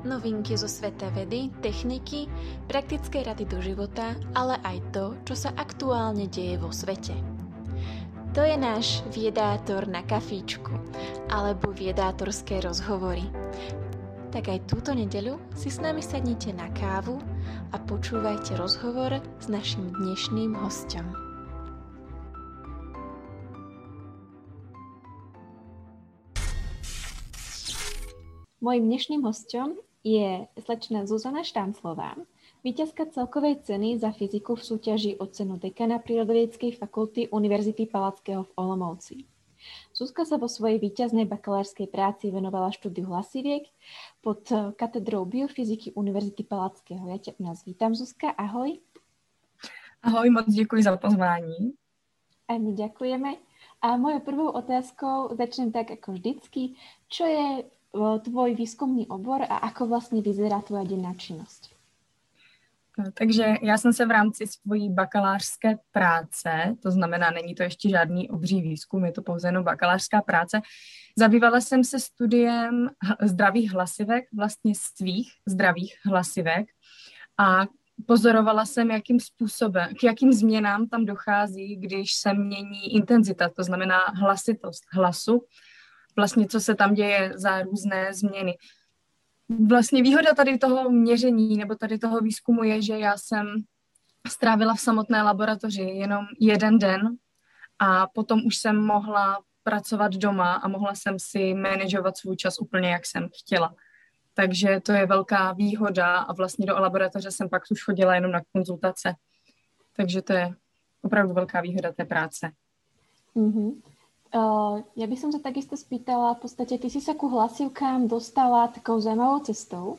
Novinky zo sveta vedy, techniky, praktické rady do života, ale aj to, čo sa aktuálne deje vo svete. To je náš viedátor na kafíčku, alebo viedátorské rozhovory. Tak aj túto nedeľu si s nami sadnite na kávu a počúvajte rozhovor s našim dnešným hostom. Mojím dnešným hostom je slečna Zuzana Štánclová, vítězka celkové ceny za fyziku v súťaži o cenu dekana Prírodovedeckej fakulty Univerzity Palackého v Olomouci. Zuzka sa vo svojej víťaznej bakalárskej práci venovala štúdiu hlasiviek pod katedrou biofyziky Univerzity Palackého. Já tě u nás vítám, Zuzka, ahoj. Ahoj, moc děkuji za pozvání. A my děkujeme. A mojou prvou otázkou začnem tak jako vždycky. Čo je tvoj výzkumný obor a ako vlastně vyzerá tvoja denná činnost? No, takže já jsem se v rámci svojí bakalářské práce, to znamená, není to ještě žádný obří výzkum, je to pouze jenom bakalářská práce, zabývala jsem se studiem zdravých hlasivek, vlastně svých zdravých hlasivek a pozorovala jsem, jakým způsobem, k jakým změnám tam dochází, když se mění intenzita, to znamená hlasitost hlasu vlastně co se tam děje za různé změny. Vlastně výhoda tady toho měření nebo tady toho výzkumu je, že já jsem strávila v samotné laboratoři jenom jeden den a potom už jsem mohla pracovat doma a mohla jsem si manažovat svůj čas úplně, jak jsem chtěla. Takže to je velká výhoda a vlastně do laboratoře jsem pak už chodila jenom na konzultace. Takže to je opravdu velká výhoda té práce. Mm-hmm. Uh, ja by som sa takisto spýtala, v podstate ty si sa ku hlasivkám dostala takou zaujímavou cestou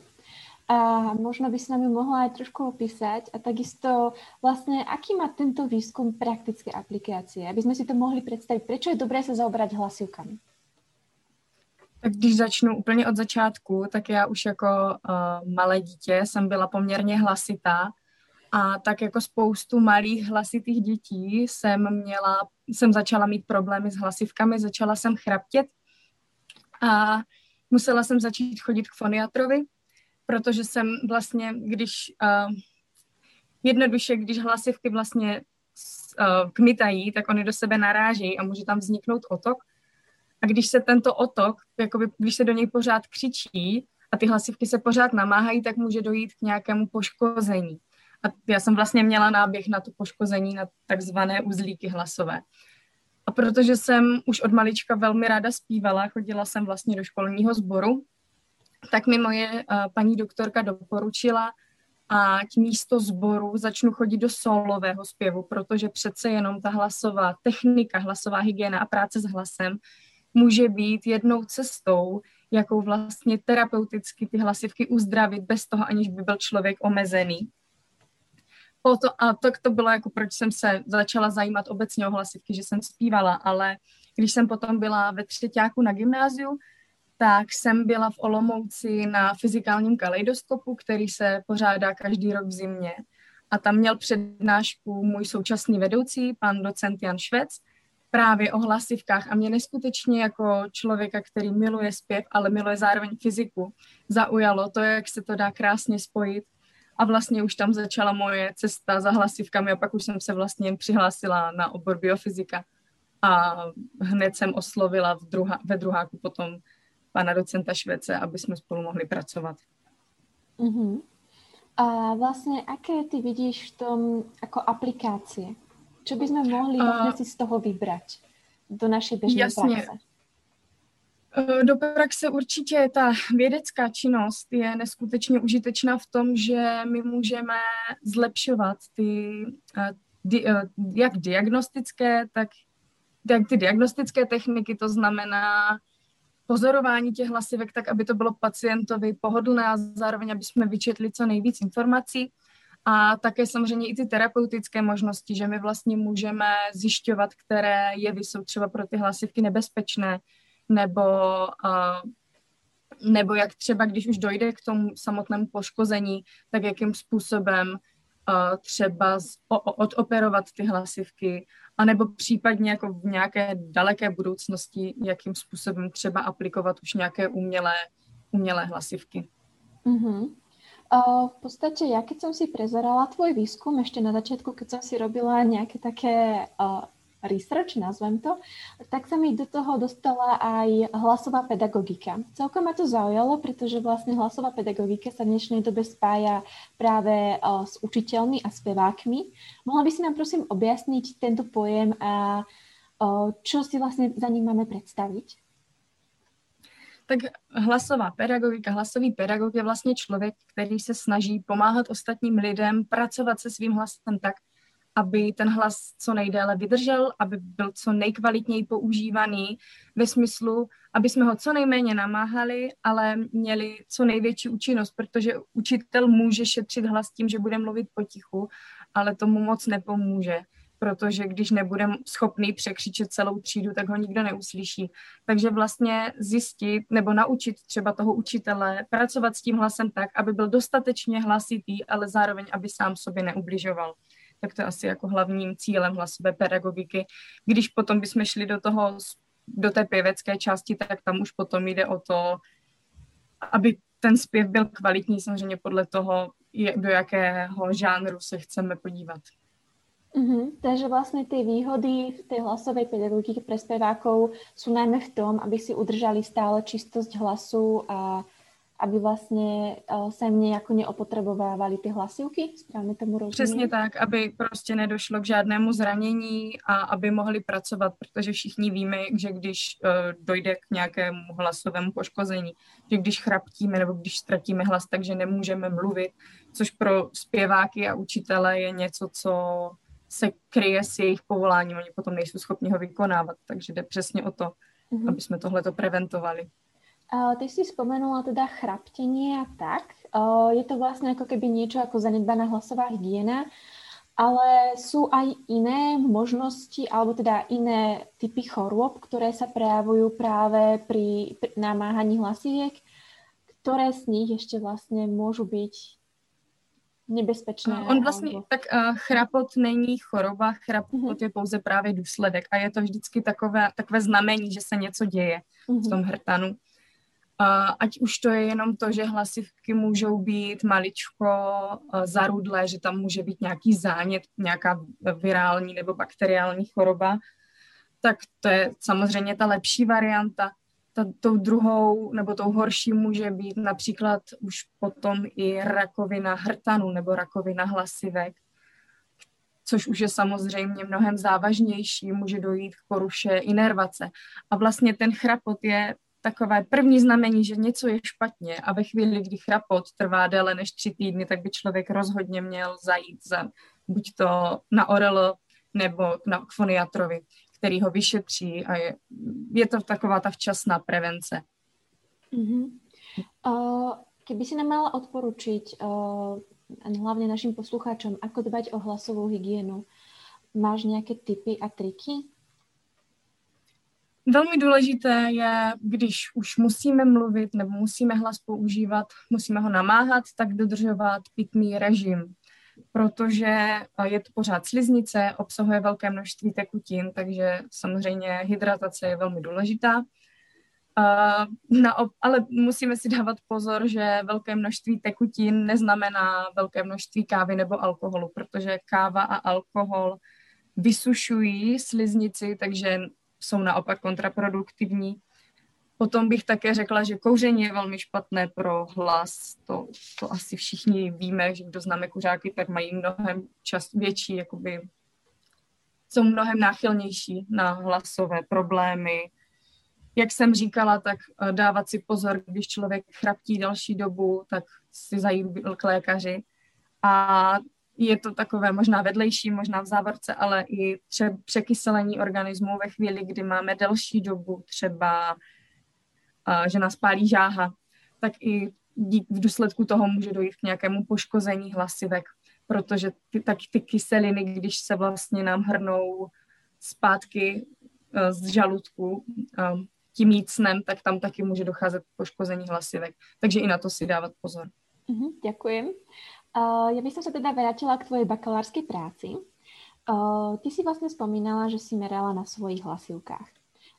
a možno by si nám ju mohla aj trošku opísať a takisto vlastne, aký má tento výskum praktické aplikácie, aby sme si to mohli představit. Prečo je dobré se zaobrať hlasivkami? Tak když začnu úplně od začátku, tak já už jako uh, malé dítě jsem byla poměrně hlasitá a tak jako spoustu malých hlasitých dětí jsem měla, jsem začala mít problémy s hlasivkami, začala jsem chraptět a musela jsem začít chodit k foniatrovi, protože jsem vlastně, když uh, jednoduše, když hlasivky vlastně uh, kmitají, tak oni do sebe narážejí a může tam vzniknout otok. A když se tento otok, jakoby, když se do něj pořád křičí a ty hlasivky se pořád namáhají, tak může dojít k nějakému poškození. A já jsem vlastně měla náběh na to poškození, na takzvané uzlíky hlasové. A protože jsem už od malička velmi ráda zpívala, chodila jsem vlastně do školního sboru, tak mi moje uh, paní doktorka doporučila, ať místo sboru začnu chodit do solového zpěvu, protože přece jenom ta hlasová technika, hlasová hygiena a práce s hlasem může být jednou cestou, jakou vlastně terapeuticky ty hlasivky uzdravit bez toho, aniž by byl člověk omezený to, a tak to bylo jako, proč jsem se začala zajímat obecně o hlasivky, že jsem zpívala, ale když jsem potom byla ve třetíku na gymnáziu, tak jsem byla v Olomouci na fyzikálním kaleidoskopu, který se pořádá každý rok v zimě. A tam měl přednášku můj současný vedoucí, pan docent Jan Švec, právě o hlasivkách a mě neskutečně jako člověka, který miluje zpěv, ale miluje zároveň fyziku, zaujalo to, jak se to dá krásně spojit a vlastně už tam začala moje cesta za hlasivkami a pak už jsem se vlastně přihlásila na obor biofyzika a hned jsem oslovila v druha, ve druháku potom pana docenta Švece, aby jsme spolu mohli pracovat. Uh-huh. A vlastně, aké ty vidíš v tom jako aplikácie? Co bychom mohli vlastně si z toho vybrat do naší běžné jasně. praxe? Eh, do praxe určitě ta vědecká činnost je neskutečně užitečná v tom, že my můžeme zlepšovat ty eh, eh, jak diagnostické, tak jak ty diagnostické techniky, to znamená pozorování těch hlasivek tak, aby to bylo pacientovi pohodlné a zároveň, aby jsme vyčetli co nejvíc informací. A také samozřejmě i ty terapeutické možnosti, že my vlastně můžeme zjišťovat, které jevy jsou třeba pro ty hlasivky nebezpečné, nebo, uh, nebo jak třeba, když už dojde k tomu samotnému poškození, tak jakým způsobem uh, třeba z, o, odoperovat ty hlasivky, anebo případně jako v nějaké daleké budoucnosti, jakým způsobem třeba aplikovat už nějaké umělé, umělé hlasivky. Uh-huh. v podstate ja, keď som si prezerala tvoj výskum ešte na začiatku, keď som si robila nejaké také uh, research, nazvem to, tak sa mi do toho dostala aj hlasová pedagogika. Celkom ma to zaujalo, pretože vlastne hlasová pedagogika sa v dnešnej dobe spája práve uh, s učiteľmi a spevákmi. Mohla by si nám prosím objasniť tento pojem a uh, čo si vlastne za ním máme predstaviť? Tak hlasová pedagogika, hlasový pedagog je vlastně člověk, který se snaží pomáhat ostatním lidem pracovat se svým hlasem tak, aby ten hlas co nejdéle vydržel, aby byl co nejkvalitněji používaný ve smyslu, aby jsme ho co nejméně namáhali, ale měli co největší účinnost, protože učitel může šetřit hlas tím, že bude mluvit potichu, ale tomu moc nepomůže, protože když nebude schopný překřičet celou třídu, tak ho nikdo neuslyší. Takže vlastně zjistit nebo naučit třeba toho učitele pracovat s tím hlasem tak, aby byl dostatečně hlasitý, ale zároveň, aby sám sobě neubližoval tak to je asi jako hlavním cílem hlasové pedagogiky. Když potom bychom šli do toho, do té pěvecké části, tak tam už potom jde o to, aby ten zpěv byl kvalitní, samozřejmě podle toho, do jakého žánru se chceme podívat. Mm-hmm. Takže vlastně ty výhody v té hlasové pedagogiky pre spevákov jsou najmä v tom, aby si udržali stále čistost hlasu a aby vlastně uh, se jako neopotřebovávali ty hlasivky, správně tomu rozumím? Přesně tak, aby prostě nedošlo k žádnému zranění a aby mohli pracovat, protože všichni víme, že když uh, dojde k nějakému hlasovému poškození, že když chraptíme nebo když ztratíme hlas, takže nemůžeme mluvit, což pro zpěváky a učitele je něco, co se kryje s jejich povoláním, oni potom nejsou schopni ho vykonávat, takže jde přesně o to, mm-hmm. aby jsme tohleto preventovali. Ty si spomenula teda chraptenie a tak. Je to vlastne ako keby niečo ako zanedbaná hlasová hygiena, ale sú aj iné možnosti, alebo teda iné typy chorôb, ktoré sa prejavujú práve pri, pri namáhaní hlasiviek, ktoré z nich ešte vlastne môžu byť nebezpečné. On vlastně, tak uh, chrapot není choroba, chrapot uh-huh. je pouze právě důsledek a je to vždycky takové, takové znamení, že se něco děje uh-huh. v tom hrtanu. Ať už to je jenom to, že hlasivky můžou být maličko uh, zarudlé, že tam může být nějaký zánět, nějaká virální nebo bakteriální choroba, tak to je samozřejmě ta lepší varianta. Ta, tou druhou nebo tou horší může být například už potom i rakovina hrtanu nebo rakovina hlasivek, což už je samozřejmě mnohem závažnější, může dojít k poruše inervace. A vlastně ten chrapot je takové první znamení, že něco je špatně a ve chvíli, kdy chrapot trvá déle než tři týdny, tak by člověk rozhodně měl zajít za buď to na orelo nebo na foniatrovi, který ho vyšetří a je, je to taková ta včasná prevence. Mm-hmm. Uh, keby si nám mala odporučiť uh, hlavne našim poslucháčom, ako dbať o hlasovou hygienu, máš nějaké tipy a triky? Velmi důležité je, když už musíme mluvit nebo musíme hlas používat, musíme ho namáhat, tak dodržovat pitný režim, protože je to pořád sliznice, obsahuje velké množství tekutin, takže samozřejmě hydratace je velmi důležitá. Uh, ale musíme si dávat pozor, že velké množství tekutin neznamená velké množství kávy nebo alkoholu, protože káva a alkohol vysušují sliznici, takže jsou naopak kontraproduktivní. Potom bych také řekla, že kouření je velmi špatné pro hlas. To, to asi všichni víme, že kdo známe kuřáky, tak mají mnohem čas větší, jakoby jsou mnohem náchylnější na hlasové problémy. Jak jsem říkala, tak eh, dávat si pozor, když člověk chraptí další dobu, tak si zajít k lékaři. A je to takové možná vedlejší, možná v závorce, ale i třeba překyselení organismu ve chvíli, kdy máme delší dobu, třeba že nás pálí žáha, tak i v důsledku toho může dojít k nějakému poškození hlasivek, protože ty, tak ty kyseliny, když se vlastně nám hrnou zpátky e, z žaludku e, tím jícnem, tak tam taky může docházet k poškození hlasivek. Takže i na to si dávat pozor. Uh-huh, ďakujem. Uh, ja by som sa teda vrátila k tvojej bakalárskej práci. Uh, ty si vlastne spomínala, že si merala na svojich hlasivkách.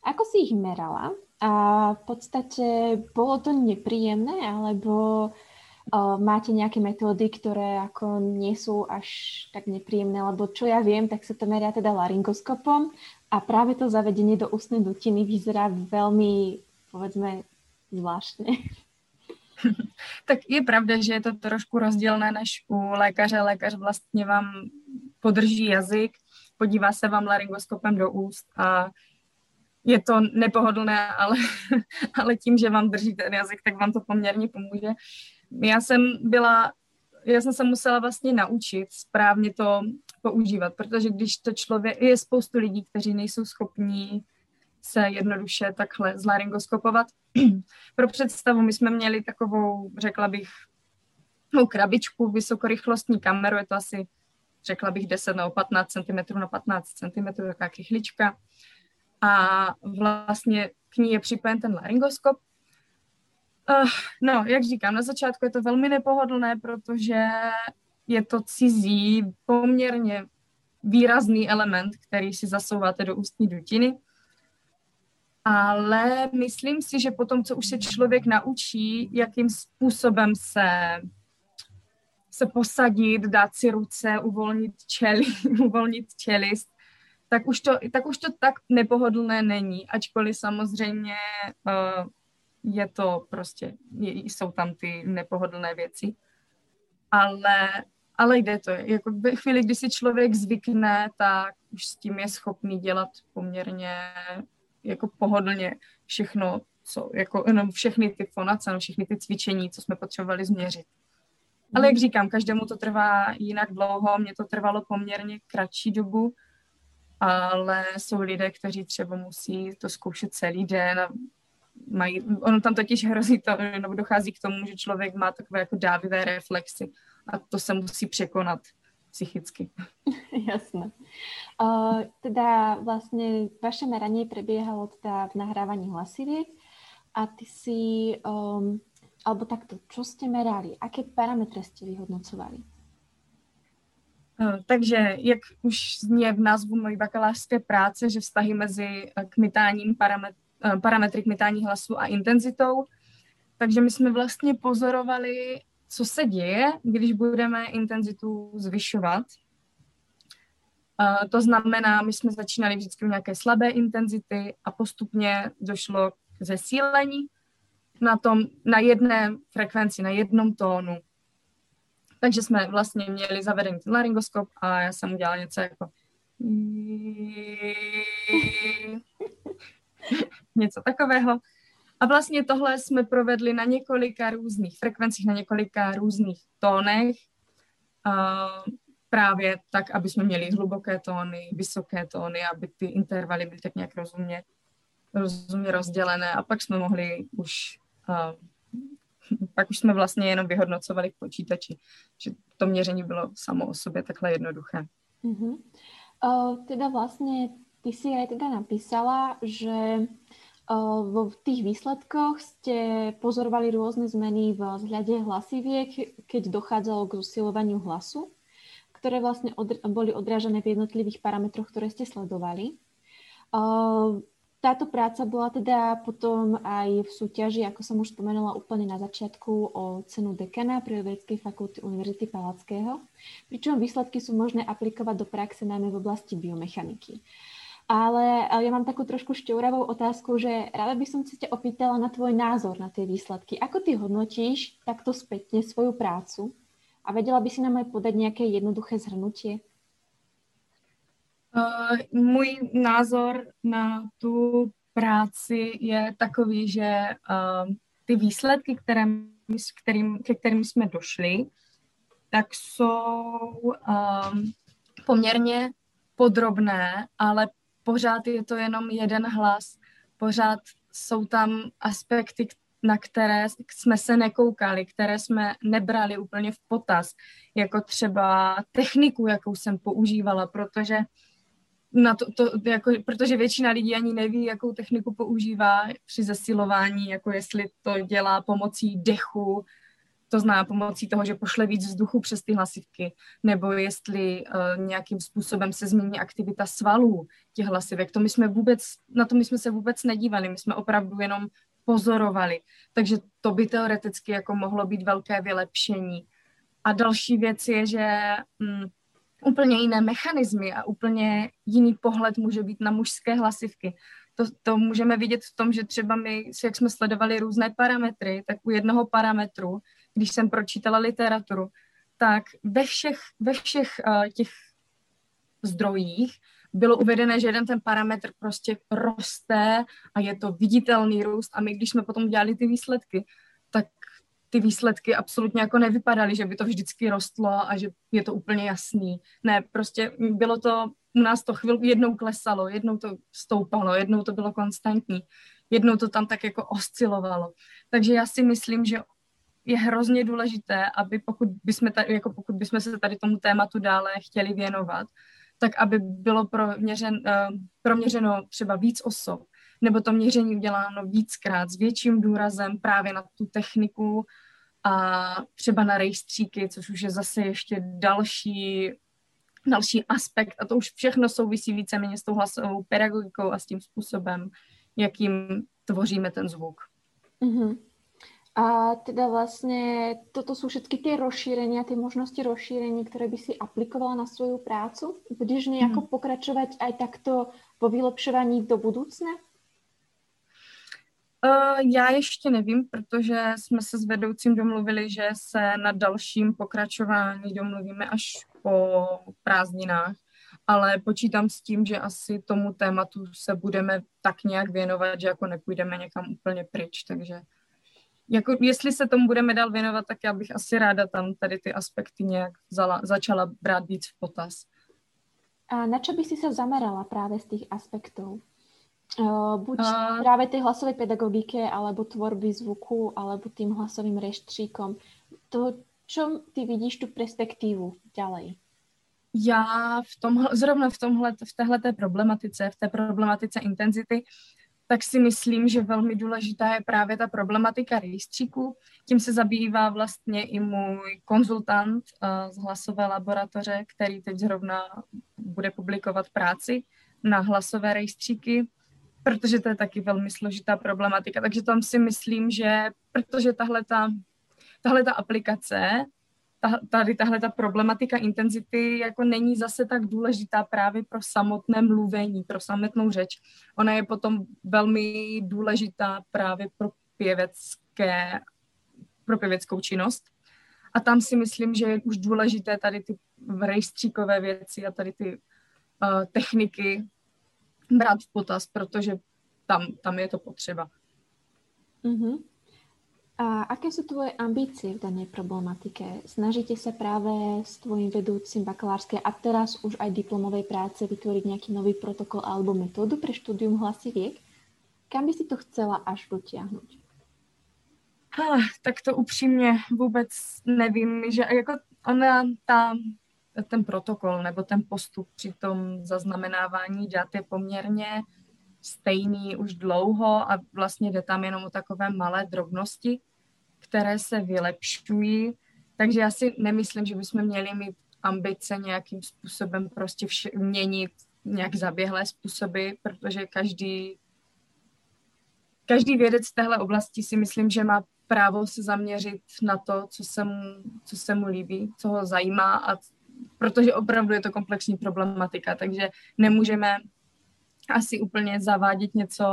Ako si ich merala? A v podstate bolo to nepríjemné, alebo Uh, máte nejaké metódy, ktoré ako nie sú až tak nepríjemné, lebo čo ja viem, tak sa to meria teda laryngoskopom a práve to zavedenie do ústnej dutiny vyzerá veľmi, povedzme, zvláštne. tak je pravda, že je to trošku rozdílné než u lékaře. Lékař vlastně vám podrží jazyk, podívá se vám laryngoskopem do úst a je to nepohodlné, ale, ale tím, že vám drží ten jazyk, tak vám to poměrně pomůže. Já jsem byla, já jsem se musela vlastně naučit správně to používat, protože když to člověk, je spoustu lidí, kteří nejsou schopní se jednoduše takhle zlaryngoskopovat. Pro představu, my jsme měli takovou, řekla bych, krabičku, vysokorychlostní kameru, je to asi, řekla bych, 10 nebo 15 cm na 15 cm, taková kychlička. A vlastně k ní je připojen ten laryngoskop. Uh, no, jak říkám, na začátku je to velmi nepohodlné, protože je to cizí, poměrně výrazný element, který si zasouváte do ústní dutiny ale myslím si, že potom, co už se člověk naučí, jakým způsobem se se posadit, dát si ruce, uvolnit, čeli, uvolnit čelist, tak už, to, tak už to tak nepohodlné není, ačkoliv samozřejmě uh, je to prostě, je, jsou tam ty nepohodlné věci. Ale, ale jde to. Jako ve chvíli, kdy si člověk zvykne, tak už s tím je schopný dělat poměrně jako pohodlně všechno, co, jako jenom všechny ty fonace, no, všechny ty cvičení, co jsme potřebovali změřit. Ale jak říkám, každému to trvá jinak dlouho, mně to trvalo poměrně kratší dobu, ale jsou lidé, kteří třeba musí to zkoušet celý den a mají, ono tam totiž hrozí to, nebo dochází k tomu, že člověk má takové jako dávivé reflexy a to se musí překonat psychicky. Jasné. Uh, teda vlastne vaše meranie prebiehalo teda v nahrávaní hlasiviek a ty si, um, alebo takto, čo ste merali? Aké parametre ste vyhodnocovali? Takže, jak už zní v názvu mojí bakalářské práce, že vztahy mezi kmitáním, paramet, uh, parametry kmitání hlasu a intenzitou, takže my jsme vlastně pozorovali co se děje, když budeme intenzitu zvyšovat. Uh, to znamená, my jsme začínali vždycky u nějaké slabé intenzity a postupně došlo k zesílení na, tom, na jedné frekvenci, na jednom tónu. Takže jsme vlastně měli zavedený ten laryngoskop a já jsem udělala něco jako něco takového. A vlastně tohle jsme provedli na několika různých frekvencích, na několika různých tónech, uh, právě tak, aby jsme měli hluboké tóny, vysoké tóny, aby ty intervaly byly tak nějak rozumně, rozumně rozdělené a pak jsme mohli už uh, pak už jsme vlastně jenom vyhodnocovali v počítači, že to měření bylo samo o sobě takhle jednoduché. Uh-huh. Uh, teda vlastně ty si aj teda napísala, že vo tých výsledkoch ste pozorovali rôzne zmeny v vzhľade hlasiviek, keď dochádzalo k zosilovaniu hlasu, ktoré vlastne od, boli odrážené v jednotlivých parametroch, ktoré ste sledovali. Táto práca bola teda potom aj v súťaži, ako som už spomenula úplne na začiatku, o cenu dekana Prírodovedeckej fakulty Univerzity Palackého, pričom výsledky sú možné aplikovať do praxe najmä v oblasti biomechaniky. Ale ja mám takú trošku šťouravou otázku, že rada by som si ťa opýtala na tvoj názor na tie výsledky. Ako ty hodnotíš takto spätne svoju prácu? A vedela by si nám aj podať nejaké jednoduché zhrnutie? Uh, můj názor na tu práci je takový, že uh, ty výsledky, které, kterým, ke kterým jsme došli, tak jsou um, poměrně podrobné, ale pořád je to jenom jeden hlas, pořád jsou tam aspekty, na které jsme se nekoukali, které jsme nebrali úplně v potaz, jako třeba techniku, jakou jsem používala, protože na to, to, jako, protože většina lidí ani neví, jakou techniku používá při zesilování, jako jestli to dělá pomocí dechu, to zná pomocí toho, že pošle víc vzduchu přes ty hlasivky, nebo jestli uh, nějakým způsobem se změní aktivita svalů těch hlasivek. To my jsme vůbec, na to my jsme se vůbec nedívali, my jsme opravdu jenom pozorovali. Takže to by teoreticky jako mohlo být velké vylepšení. A další věc je, že mm, úplně jiné mechanismy a úplně jiný pohled může být na mužské hlasivky. To, to můžeme vidět v tom, že třeba my, jak jsme sledovali různé parametry, tak u jednoho parametru, když jsem pročítala literaturu, tak ve všech, ve všech uh, těch zdrojích bylo uvedené, že jeden ten parametr prostě roste a je to viditelný růst a my, když jsme potom dělali ty výsledky, tak ty výsledky absolutně jako nevypadaly, že by to vždycky rostlo a že je to úplně jasný. Ne, prostě bylo to, u nás to chvilku jednou klesalo, jednou to stoupalo, jednou to bylo konstantní, jednou to tam tak jako oscilovalo. Takže já si myslím, že je hrozně důležité, aby pokud bychom, tady, jako pokud bychom se tady tomu tématu dále chtěli věnovat, tak aby bylo proměřen, uh, proměřeno třeba víc osob, nebo to měření uděláno víckrát s větším důrazem právě na tu techniku a třeba na rejstříky, což už je zase ještě další, další aspekt a to už všechno souvisí víceméně s tou hlasovou pedagogikou a s tím způsobem, jakým tvoříme ten zvuk. Mm-hmm. A teda vlastně toto jsou všetky ty rozšíření, ty možnosti rozšíření, které by si aplikovala na svou prácu? Budeš nějak hmm. pokračovat aj takto po vylepšování do budoucna? Uh, já ještě nevím, protože jsme se s vedoucím domluvili, že se na dalším pokračování domluvíme až po prázdninách, ale počítám s tím, že asi tomu tématu se budeme tak nějak věnovat, že jako nepůjdeme někam úplně pryč, takže jako jestli se tomu budeme dál věnovat, tak já bych asi ráda tam tady ty aspekty nějak vzala, začala brát víc v potaz. A na čo by si se zamerala právě z těch aspektů? Uh, buď uh, právě ty hlasové pedagogiky, alebo tvorby zvuku, alebo tým hlasovým reštříkom. To, čo ty vidíš tu perspektivu ďalej? Já v tomhle, zrovna v tomhle, v téhleté problematice, v té problematice intenzity, tak si myslím, že velmi důležitá je právě ta problematika rejstříku. Tím se zabývá vlastně i můj konzultant uh, z hlasové laboratoře, který teď zrovna bude publikovat práci na hlasové rejstříky, protože to je taky velmi složitá problematika. Takže tam si myslím, že protože tahle ta aplikace ta, tady tahle ta problematika intenzity jako není zase tak důležitá právě pro samotné mluvení, pro samotnou řeč. Ona je potom velmi důležitá právě pro pěvecké, pro pěveckou činnost. A tam si myslím, že je už důležité tady ty rejstříkové věci a tady ty uh, techniky brát v potaz, protože tam, tam je to potřeba. Mm-hmm. A aké sú tvoje ambície v danej problematike? Snažíte sa práve s tvojim vedúcim bakalárskej a teraz už aj diplomovej práce vytvoriť nejaký nový protokol alebo metódu pre štúdium hlasiviek? Kam by si to chcela až dotiahnuť? Ah, tak to upřímně vůbec nevím, že jako ona, ta, ten protokol nebo ten postup při tom zaznamenávání dat je poměrně stejný už dlouho a vlastně jde tam jenom o takové malé drobnosti, které se vylepšují. Takže já si nemyslím, že bychom měli mít ambice nějakým způsobem prostě vše, měnit nějak zaběhlé způsoby, protože každý, každý vědec v téhle oblasti si myslím, že má právo se zaměřit na to, co se mu, co se mu líbí, co ho zajímá a protože opravdu je to komplexní problematika, takže nemůžeme asi úplně zavádět něco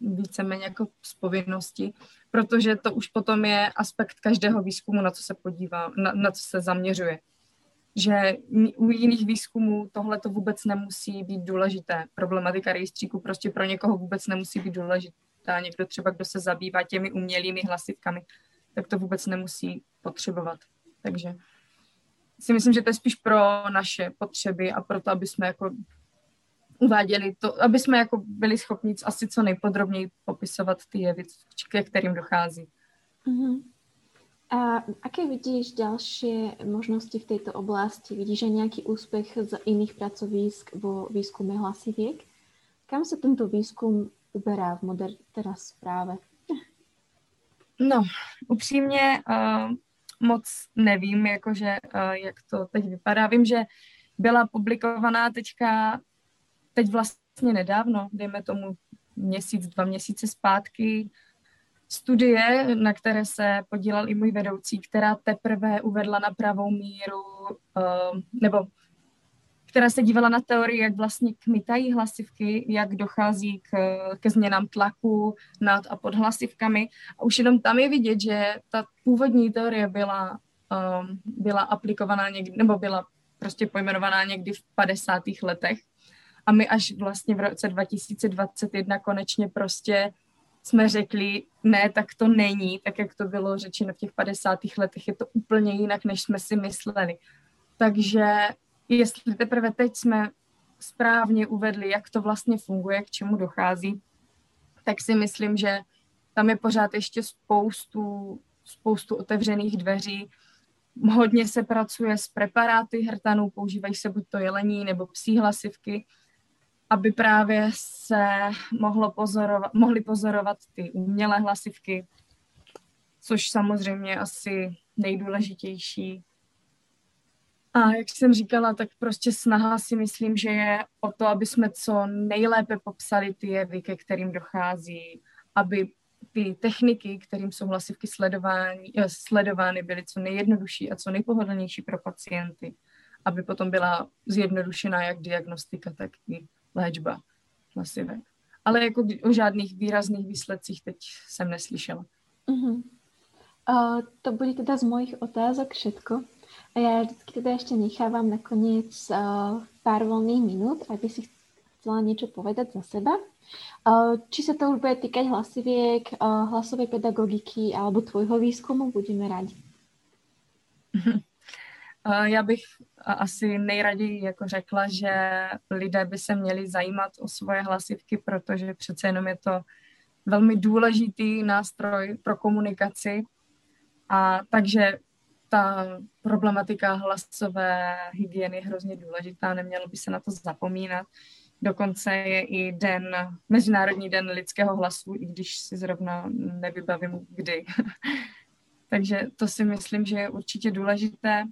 víceméně jako z povinnosti, protože to už potom je aspekt každého výzkumu, na co se podívá, na, na co se zaměřuje. Že u jiných výzkumů tohle to vůbec nemusí být důležité. Problematika rejstříku prostě pro někoho vůbec nemusí být důležitá. Někdo třeba, kdo se zabývá těmi umělými hlasivkami, tak to vůbec nemusí potřebovat. Takže si myslím, že to je spíš pro naše potřeby a pro to, aby jsme jako uváděli to, aby jsme jako byli schopni asi co nejpodrobněji popisovat ty jevy, ke kterým dochází. Uh-huh. A aké vidíš další možnosti v této oblasti? Vidíš nějaký úspěch z jiných pracovisk vo výzkume hlasiviek? Kam se tento výzkum uberá v moder teda zpráve? No, upřímně uh, moc nevím, jakože, uh, jak to teď vypadá. Vím, že byla publikovaná teďka teď vlastně nedávno, dejme tomu měsíc, dva měsíce zpátky studie, na které se podílel i můj vedoucí, která teprve uvedla na pravou míru, uh, nebo která se dívala na teorii, jak vlastně kmitají hlasivky, jak dochází k, ke změnám tlaku nad a pod hlasivkami. A už jenom tam je vidět, že ta původní teorie byla, um, byla aplikovaná někdy, nebo byla prostě pojmenovaná někdy v 50. letech. A my až vlastně v roce 2021 konečně prostě jsme řekli, ne, tak to není, tak jak to bylo řečeno v těch 50. letech, je to úplně jinak, než jsme si mysleli. Takže jestli teprve teď jsme správně uvedli, jak to vlastně funguje, k čemu dochází, tak si myslím, že tam je pořád ještě spoustu, spoustu otevřených dveří. Hodně se pracuje s preparáty hrtanů, používají se buď to jelení nebo psí hlasivky, aby právě se mohlo pozorovat, mohly pozorovat ty umělé hlasivky, což samozřejmě asi nejdůležitější. A jak jsem říkala, tak prostě snaha si myslím, že je o to, aby jsme co nejlépe popsali ty jevy, ke kterým dochází, aby ty techniky, kterým jsou hlasivky sledovány, eh, sledovány, byly co nejjednodušší a co nejpohodlnější pro pacienty, aby potom byla zjednodušená jak diagnostika, tak i léčba hlasivek. Ale jako o žádných výrazných výsledcích teď jsem neslyšela. Uh-huh. Uh, to bude teda z mojich otázok všetko. A já vždycky teda ještě nechávám nakonec uh, pár volných minut, aby si chcela niečo povedať za seba. Uh, či sa to už bude týkať hlasiviek, uh, hlasovej pedagogiky alebo tvojho výzkumu, budeme rádi. Já bych asi nejraději jako řekla, že lidé by se měli zajímat o svoje hlasivky, protože přece jenom je to velmi důležitý nástroj pro komunikaci. A takže ta problematika hlasové hygieny je hrozně důležitá, nemělo by se na to zapomínat. Dokonce je i den, Mezinárodní den lidského hlasu, i když si zrovna nevybavím kdy. Takže to si myslím, že je určitě důležité.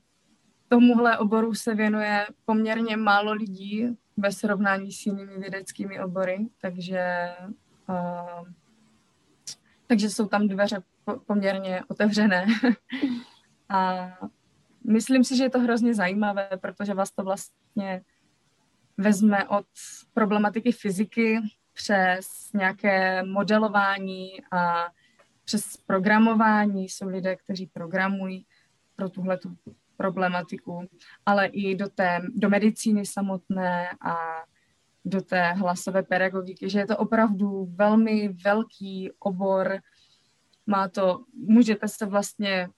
Tomuhle oboru se věnuje poměrně málo lidí ve srovnání s jinými vědeckými obory, takže, uh, takže jsou tam dveře poměrně otevřené. A myslím si, že je to hrozně zajímavé, protože vás to vlastně vezme od problematiky fyziky přes nějaké modelování a přes programování. Jsou lidé, kteří programují pro tuhle problematiku, ale i do, té, do medicíny samotné a do té hlasové pedagogiky, že je to opravdu velmi velký obor. Má to, můžete se vlastně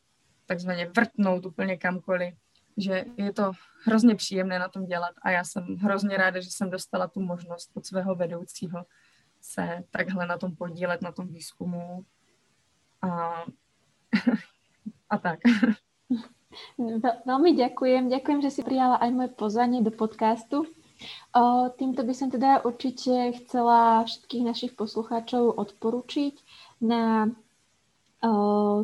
takzvaně vrtnout úplně kamkoliv, že je to hrozně příjemné na tom dělat a já jsem hrozně ráda, že jsem dostala tu možnost od svého vedoucího se takhle na tom podílet, na tom výzkumu a, a tak. Veľmi ďakujem. Ďakujem, že si prijala aj moje pozvanie do podcastu. Týmto by som teda určite chcela všetkých našich poslucháčov odporučiť na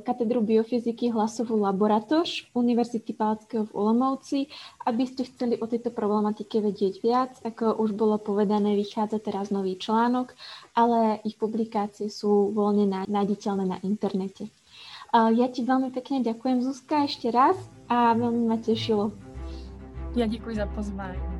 katedru biofyziky hlasovú laboratoř Univerzity Palackého v Olomouci. Aby ste chceli o tejto problematike vedieť viac, ako už bolo povedané, vychádza teraz nový článok, ale ich publikácie sú voľne nájditeľné na internete. Ja ti veľmi pekne ďakujem, Zuzka, ešte raz a veľmi ma tešilo. Ja děkuji za pozvání.